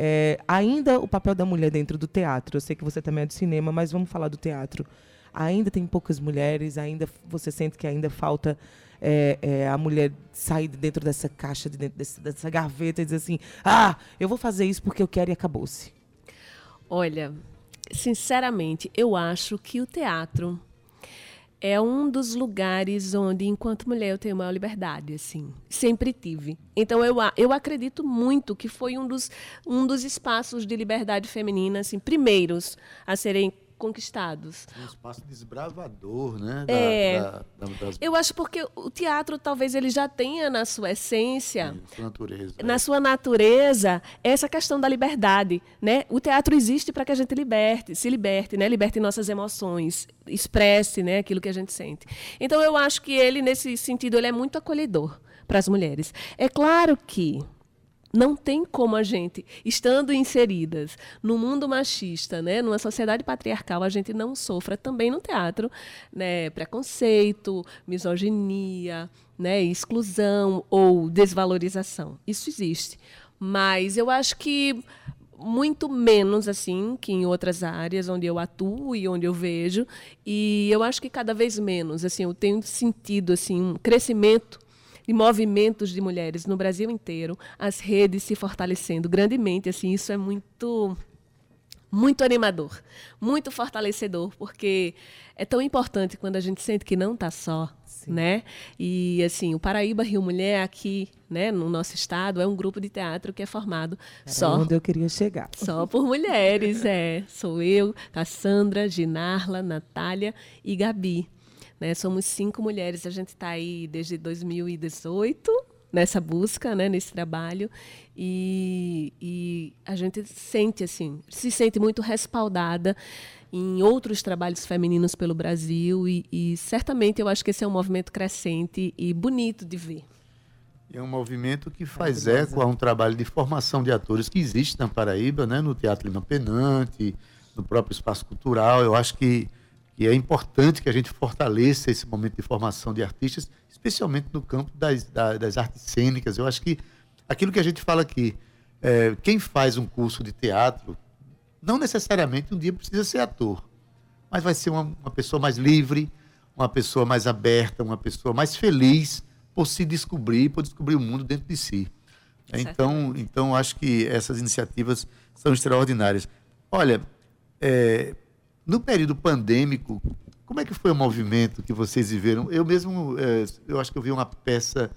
É, ainda o papel da mulher dentro do teatro. Eu sei que você também é do cinema, mas vamos falar do teatro. Ainda tem poucas mulheres, ainda você sente que ainda falta é, é, a mulher sair de dentro dessa caixa, de dentro desse- dessa gaveta e dizer assim: ah, eu vou fazer isso porque eu quero e acabou-se. Olha, sinceramente, eu acho que o teatro é um dos lugares onde, enquanto mulher, eu tenho maior liberdade, assim. Sempre tive. Então, eu, eu acredito muito que foi um dos, um dos espaços de liberdade feminina, assim, primeiros a serem conquistados. Um espaço desbravador, né? Da, É. da- da- das Eu acho porque o teatro, talvez, ele já tenha na sua essência sua natureza. na sua natureza essa questão da liberdade, né? O teatro existe para que a gente liberte, se liberte, né? Liberte nossas emoções, expresse, né, aquilo que a gente sente. Então eu acho que ele nesse sentido ele é muito acolhedor para as mulheres. É claro que não tem como a gente, estando inseridas no mundo machista, né, numa sociedade patriarcal, a gente não sofra também no teatro, né, preconceito, misoginia, né, exclusão ou desvalorização. Isso existe. Mas eu acho que muito menos assim que em outras áreas onde eu atuo e onde eu vejo e eu acho que cada vez menos assim eu tenho sentido assim um crescimento de movimentos de mulheres no Brasil inteiro, as redes se fortalecendo grandemente, assim, isso é muito muito animador, muito fortalecedor, porque é tão importante quando a gente sente que não está só, né? E assim, o Paraíba Rio Mulher aqui, né, no nosso estado, é um grupo de teatro que é formado Era só onde eu queria chegar. só por mulheres, é. Sou eu, Cassandra, Ginarla, Natália e Gabi. Né? Somos cinco mulheres, a gente está aí desde 2018 nessa busca, né? nesse trabalho. E, e a gente sente, assim, se sente muito respaldada em outros trabalhos femininos pelo Brasil e, e certamente eu acho que esse é um movimento crescente e bonito de ver. É um movimento que faz eco a um trabalho de formação de atores que existe na Paraíba, né? no Teatro Lima Penante, no próprio espaço cultural. Eu acho que, que é importante que a gente fortaleça esse momento de formação de artistas, especialmente no campo das, da- das artes cênicas. Eu acho que aquilo que a gente fala aqui, é, quem faz um curso de teatro, não necessariamente um dia precisa ser ator, mas vai ser uma, uma pessoa mais livre, uma pessoa mais aberta, uma pessoa mais feliz por se descobrir, por descobrir o mundo dentro de si. Então, então acho que essas iniciativas são extraordinárias. Olha, é, no período pandêmico, como é que foi o movimento que vocês viveram? Eu mesmo, é, eu acho que eu vi uma peça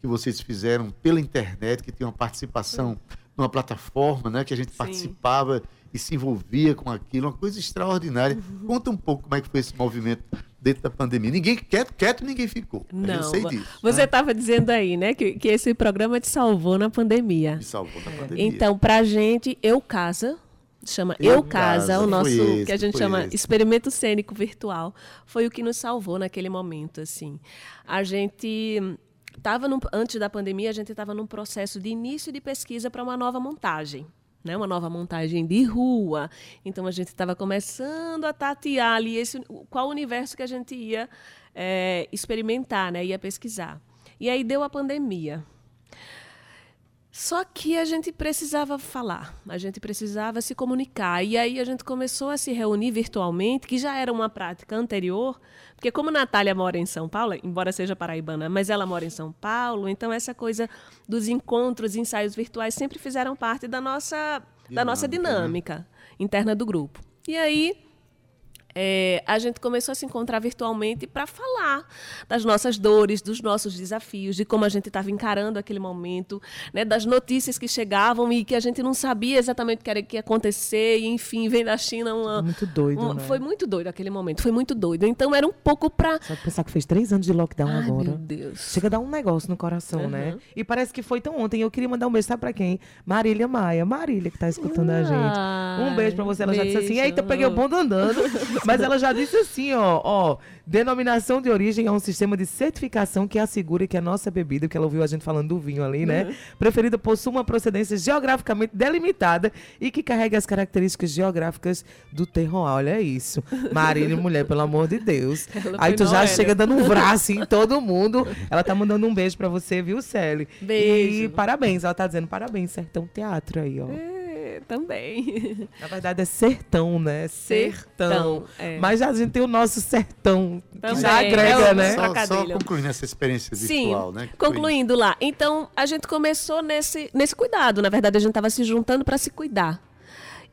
que vocês fizeram pela internet, que tinha uma participação numa plataforma, né, que a gente participava e se envolvia com aquilo, uma coisa extraordinária. Uhum. Conta um pouco como é que foi esse movimento dentro da pandemia. Ninguém quieto, quieto ninguém ficou. eu Não, sei vo- disso. você né? estava dizendo aí, né, que, que esse programa te salvou na pandemia. Me salvou na pandemia. Então, pra gente, Eu Casa, chama Eu Eu, Casa, Casa, o nosso, esse, que a gente chama esse. experimento cênico virtual, foi o que nos salvou naquele momento, assim. A gente estava, antes da pandemia, a gente estava num processo de início de pesquisa para uma nova montagem. Né, uma nova montagem de rua. Então a gente estava começando a tatear ali esse, qual universo que a gente ia eh, experimentar, né, ia pesquisar. E aí deu a pandemia. Só que a gente precisava falar, a gente precisava se comunicar. E aí a gente começou a se reunir virtualmente, que já era uma prática anterior, porque como Natália mora em São Paulo, embora seja paraibana, mas ela mora em São Paulo, então essa coisa dos encontros, ensaios virtuais sempre fizeram parte da nossa, da nossa Dinâmica, né? dinâmica interna do grupo. E aí é, a gente começou a se encontrar virtualmente para falar das nossas dores, dos nossos desafios, de como a gente estava encarando aquele momento, né, das notícias que chegavam e que a gente não sabia exatamente o que era que ia acontecer, e enfim, vem da China uma. Muito doido, uma- né? Foi muito doido aquele momento, foi muito doido. Então era um pouco para. Só pensar que fez três anos de lockdown Ai, agora. meu Deus. Chega a dar um negócio no coração, né? Uhum. E parece que foi tão ontem. Eu queria mandar um beijo, sabe pra quem? Marília Maia. Marília, que tá escutando a gente. Um beijo pra você. Ela já disse assim, beijo. eita, peguei o bonde andando. <laughs> Mas ela já disse assim, ó, ó, denominação de origem é um sistema de certificação que assegura que a nossa bebida, que ela ouviu a gente falando do vinho ali, né? Uhum. Preferida possui uma procedência geograficamente delimitada e que carrega as características geográficas do terroir. Olha isso. Marília, mulher, pelo amor de Deus. Ela Aí tu já chega dando um braço em todo mundo. Ela tá mandando um beijo pra você, viu, Celi? Beijo. E parabéns, ela tá dizendo parabéns, Sertão Teatro aí, ó. É, também. <laughs> Na verdade é sertão, né? Sertão, é. Mas a gente tem o nosso sertão, que Também, já agrega, é né? Só, só concluindo essa experiência Sim, virtual, né? que foi- concluindo lá. Então, a gente começou nesse, nesse cuidado. Na verdade, a gente estava se juntando para se cuidar.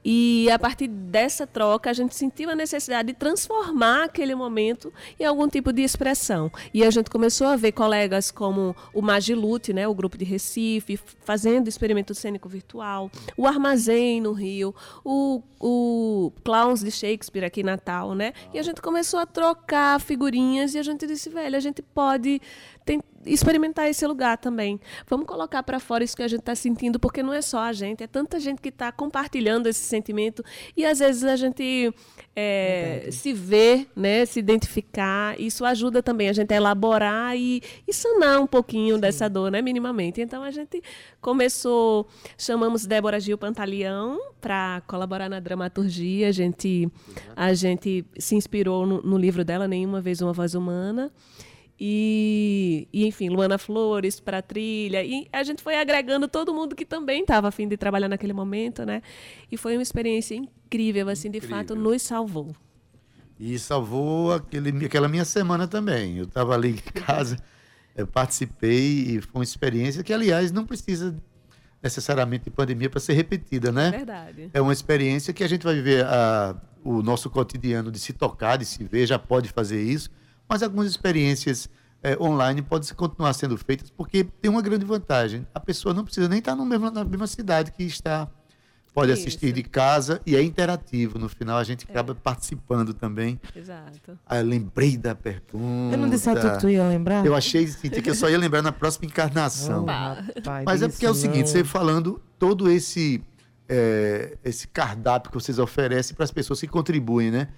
E a partir dessa troca, a gente sentiu a necessidade de transformar aquele momento em algum tipo de expressão. E a gente começou a ver colegas como o Magilute, né, o grupo de Recife, fazendo experimento cênico virtual, o Armazém no Rio, o, o Clowns de Shakespeare aqui em Natal, né? E a gente começou a trocar figurinhas e a gente disse, velho, a gente pode tem- experimentar esse lugar também. Vamos colocar para fora isso que a gente está sentindo, porque não é só a gente, é tanta gente que está compartilhando esse sentimento e às vezes a gente é, se vê, né, se identificar. Isso ajuda também a gente a elaborar e, e sanar um pouquinho dessa dor, né, minimamente. Então a gente começou, chamamos Débora Gil Pantaleão para colaborar na dramaturgia. A gente, a gente se inspirou no, no livro dela, Nenhuma Vez Uma Voz Humana. E, e, enfim, Luana Flores para trilha. E a gente foi agregando todo mundo que também estava afim de trabalhar naquele momento, né? E foi uma experiência incrível, assim, de fato, nos salvou. E salvou aquele, aquela minha semana também. Eu estava ali em casa, eu participei e foi uma experiência que, aliás, não precisa necessariamente de pandemia para ser repetida, né? Verdade. É uma experiência que a gente vai viver a- o nosso cotidiano de se tocar, de se ver, já pode fazer isso, mas algumas experiências eh, online podem se- continuar sendo feitas porque tem uma grande vantagem. A pessoa não precisa nem estar no mesmo, na mesma cidade que está. Pode assistir Isso. de casa e é interativo. No final a gente acaba participando também. Exato. Ah, eu lembrei da pergunta. Eu não disse a tu que tu ia lembrar? Eu achei Cíntia, que eu só ia lembrar na próxima encarnação. <laughs> Oh, rapaz, Mas é porque é o seguinte, não. você falando todo esse é, esse cardápio que vocês oferecem para as pessoas que contribuem, né?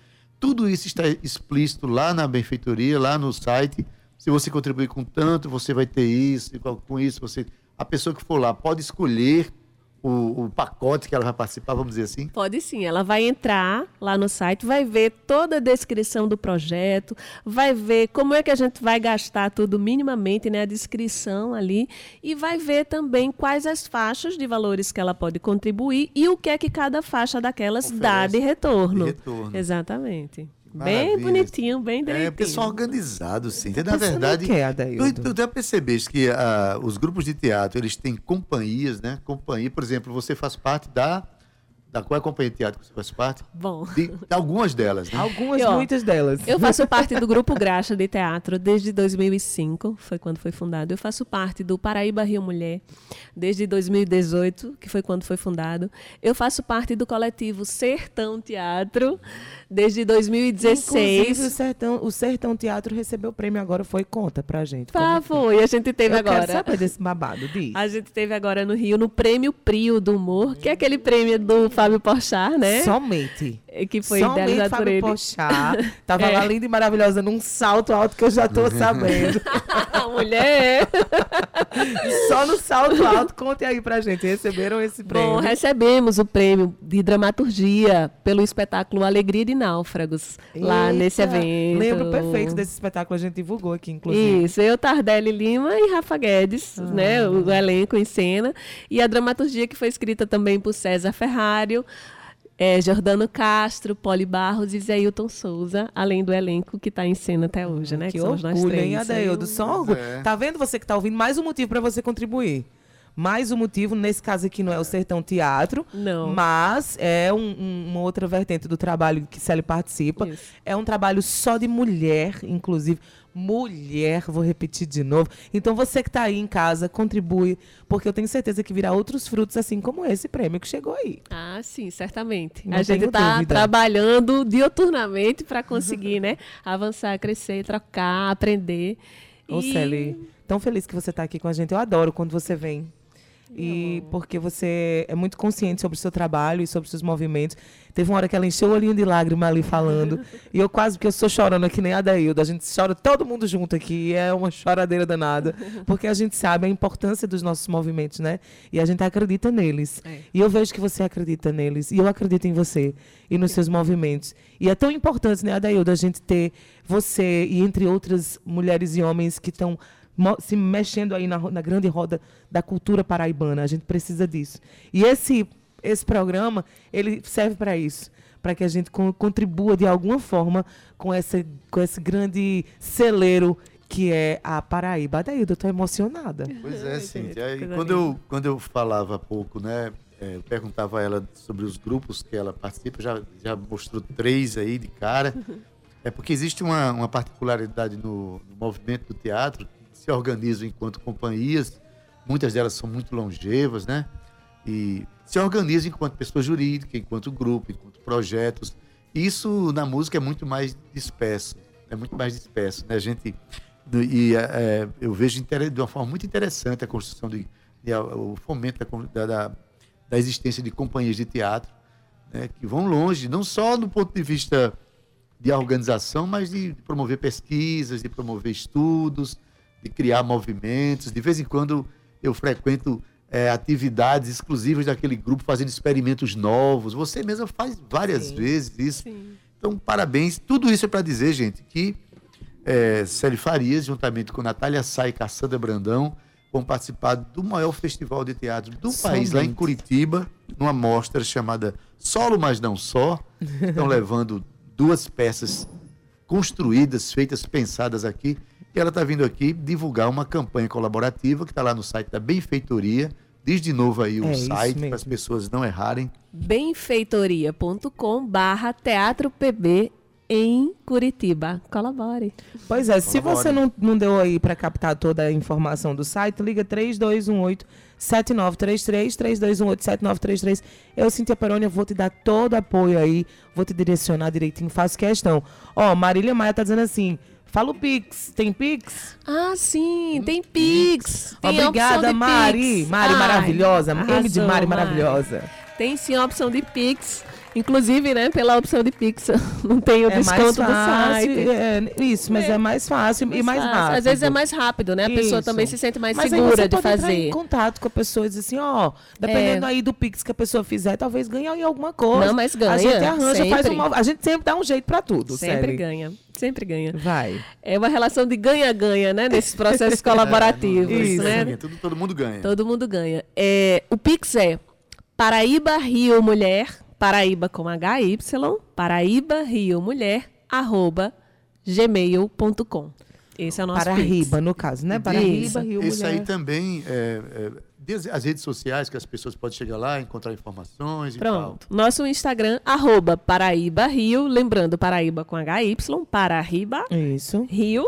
Tudo isso está explícito lá na benfeitoria, lá no site. Se você contribuir com tanto, você vai ter isso, com isso você a pessoa que for lá pode escolher o, o pacote que ela vai participar, vamos dizer assim. Pode sim, ela vai entrar lá no site, vai ver toda a descrição do projeto, vai ver como é que a gente vai gastar tudo minimamente, né, a descrição ali, e vai ver também quais as faixas de valores que ela pode contribuir e o que é que cada faixa daquelas dá Oferece de retorno. de retorno. Exatamente. Maravilha. Bem bonitinho, bem É, direitinho. o pessoal organizado, sim. Na Pensando verdade, tu, tu já percebeste que ah, os grupos de teatro, eles têm companhias, né? Companhia, por exemplo, você faz parte da... da qual é a companhia de teatro que você faz parte? Bom. De, de algumas delas, né? Algumas, E, ó, muitas delas. Eu faço parte do Grupo Graxa de Teatro desde 2005, foi quando foi fundado. Eu faço parte do Paraíba Rio Mulher desde 2018, que foi quando foi fundado. Eu faço parte do coletivo Sertão Teatro desde Inclusive, o 2016. Sertão, o Sertão Teatro recebeu o prêmio agora, foi conta pra gente. foi? foi. A gente teve Eu agora. quero saber desse babado, diz. A gente teve agora no Rio, no Prêmio Prio do Humor, que é aquele prêmio do Fábio Porchat, né? Somente. Que foi Somente idealizado por Fábio ele. Pochá. <laughs> Tava É. lá linda e maravilhosa num salto alto que eu já tô sabendo. <laughs> Mulher! <laughs> Só no salto alto, conte aí pra gente. Receberam esse prêmio. Bom, recebemos o prêmio de dramaturgia pelo espetáculo Alegria de Náufragos, lá Eita, nesse evento. Lembro perfeito desse espetáculo, a gente divulgou aqui, inclusive. Isso, eu, Tardelli Lima e Rafa Guedes, Ah. né, o, elenco em cena. E a dramaturgia que foi escrita também por César Eh, Jordano Castro, Poli Barros e Zé Hilton Souza, além do elenco que está em cena até hoje, né? Que somos nós orgulho, três. hein, Adaildo? Só orgulho. é. Tá vendo você que tá ouvindo? Mais um motivo pra você contribuir. Mais um motivo, nesse caso aqui não é o Sertão Teatro, Não. mas é um- um- uma outra vertente do trabalho que Célia participa. Isso. É um trabalho só de mulher, inclusive. Mulher, vou repetir de novo. Então você que tá aí em casa, contribui, porque eu tenho certeza que virá outros frutos, assim como esse prêmio que chegou aí. Ah, sim, certamente. Não a gente está trabalhando dioturnamente para conseguir, né, avançar, crescer, trocar, aprender. Ô, E- Celi, tão feliz que você está aqui com a gente. Eu adoro quando você vem. E porque você é muito consciente sobre o seu trabalho e sobre os seus movimentos. Teve uma hora que ela encheu o olhinho de lágrima ali falando. <laughs> e eu quase, porque eu estou chorando aqui nem a Dailda. A gente chora todo mundo junto aqui. É uma choradeira danada. <laughs> Porque a gente sabe a importância dos nossos movimentos, né? E a gente acredita neles. É. E eu vejo que você acredita neles. E eu acredito em você e nos seus movimentos. E é tão importante, né, Adaildo, a gente ter você e entre outras mulheres e homens que estão se mexendo aí na, na grande roda da cultura paraibana. A gente precisa disso. E esse, esse programa, ele serve para isso. Para que a gente con- contribua de alguma forma com, essa, com esse grande celeiro que é a Paraíba. Adaildo, eu tô emocionada. Pois é, gente, E coisa quando eu, quando eu falava há pouco, né? é, eu perguntava a ela sobre os grupos que ela participa, já, já mostrou três aí de cara. <laughs> É porque existe uma, uma particularidade no, no movimento do teatro, se organizam enquanto companhias, muitas delas são muito longevas, né? E se organizam enquanto pessoa jurídica, enquanto grupo, enquanto projetos. Isso na música é muito mais disperso, é muito mais disperso, né? A gente e é, eu vejo de uma forma muito interessante a construção de, de- o fomento da, da- da existência de companhias de teatro né, que vão longe, não só do ponto de vista de organização, mas de promover pesquisas, de promover estudos, de criar movimentos. De vez em quando eu frequento é, atividades exclusivas daquele grupo, fazendo experimentos novos. Você mesma faz várias Sim. vezes isso. Sim. Então, parabéns. Tudo isso é para dizer, gente, que é, Célio Farias, juntamente com Natália Sá e Cassandra Brandão, vão participar do maior festival de teatro do país, lá em. Curitiba, numa mostra chamada Solo, mas não só. Estão <laughs> levando duas peças construídas, feitas, pensadas aqui. E ela está vindo aqui divulgar uma campanha colaborativa que está lá no site da Benfeitoria, Diz de novo aí o É site para as pessoas não errarem. benfeitoria.com barra Teatro PB em Curitiba. Colabore. Pois é, se Colabore. você não, não deu aí para captar toda a informação do site, liga 3218 7933 3218 7933. Eu, Cintia Peroni, vou te dar todo o apoio aí, vou te direcionar direitinho, faço questão. Ó, Marília Maia tá dizendo assim: fala o Pix, tem Pix? Ah, sim, tem Pix. Tem Obrigada, Mari. Pix. Mari Ai, maravilhosa. M de arrasou, Mari maravilhosa. Tem sim a opção de Pix. Inclusive, né, pela opção de Pix, <laughs> não tem o É mais desconto do fácil. site. é, isso, mas é, É. mais fácil e mais rápido. Às vezes é mais rápido, né? A pessoa Isso. também se sente mais Mas segura de entrar em fazer. contato com a pessoa e dizer assim, ó, dependendo É. aí do Pix que a pessoa fizer, talvez ganhe em alguma coisa. Não, mas ganha, A gente arranja, faz sempre. uma, a gente sempre dá um jeito pra tudo, Sempre ganha. Sempre ganha. Vai. É uma relação de ganha-ganha, né? Nesses processos colaborativos, Isso. né? Tudo, todo mundo ganha. Todo mundo ganha. É, o Pix é Paraíba Rio Mulher, Paraíba com HY, Paraíba Rio Mulher, arroba gmail.com. Esse é o nosso Para Pix. riba, no caso, né? Para Isso. riba, Rio Esse Mulher. aí também, é, é, as redes sociais que as pessoas podem chegar lá, encontrar informações e Pronto. Nosso Instagram, arroba Paraíba Rio, lembrando Paraíba com HY, Paraíba Isso. Rio.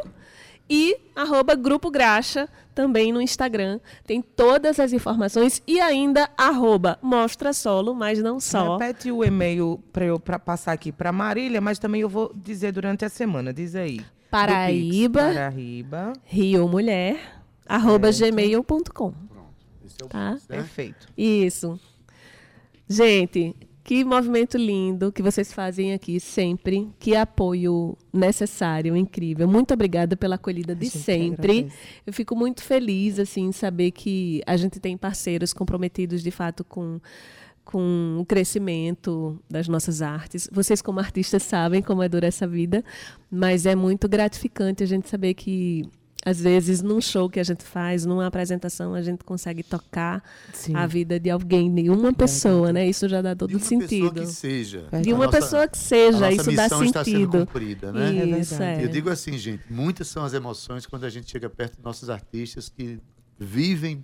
E arroba Grupo Graxa, também no Instagram. Tem todas as informações. E ainda arroba Mostra Solo, mas não só. Repete o e-mail para eu pra passar aqui para Marília, mas também eu vou dizer durante a semana. Diz aí. Paraíba. Paraíba. Rio Mulher, arroba gmail.com. tal. Esse é o Tá? Né? Perfeito. Isso. Gente, que movimento lindo que vocês fazem aqui sempre. Que apoio necessário, incrível. Muito obrigada pela acolhida de sempre. Eu fico muito feliz assim em saber que a gente tem parceiros comprometidos de fato com com o crescimento das nossas artes. Vocês como artistas sabem como é dura essa vida, mas é muito gratificante a gente saber que às vezes num show que a gente faz, numa apresentação, a gente consegue tocar Sim. a vida de alguém, de uma pessoa, né? Isso já dá todo De uma sentido. pessoa que seja. De De A uma nossa- pessoa que a seja, isso dá missão está sendo sentido. cumprida, né? É Isso, verdade. é. Eu digo assim, gente, muitas são as emoções quando a gente chega perto dos nossos artistas que vivem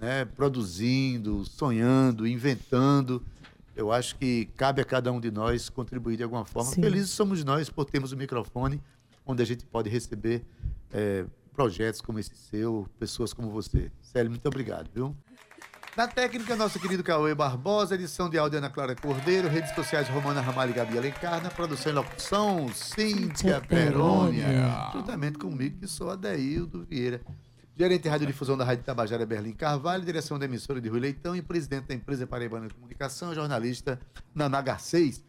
né, produzindo, sonhando, inventando. Eu acho que cabe a cada um de nós contribuir de alguma forma. Sim. Felizes somos nós por termos um microfone onde a gente pode receber eh, projetos como esse seu, pessoas como você. Célio, muito obrigado, viu? Na técnica, nosso querido Cauê Barbosa, edição de áudio Ana Clara Cordeiro, redes sociais Romana Ramalho e Gabi Alencar, na produção e locução Cíntia Perônia, juntamente comigo, que sou Adeildo Vieira. Gerente de Radiodifusão da Rádio Tabajara, Berlim Carvalho, direção da emissora de Rui Leitão e presidente da empresa Paraibana de Comunicação, jornalista Naná Garcês.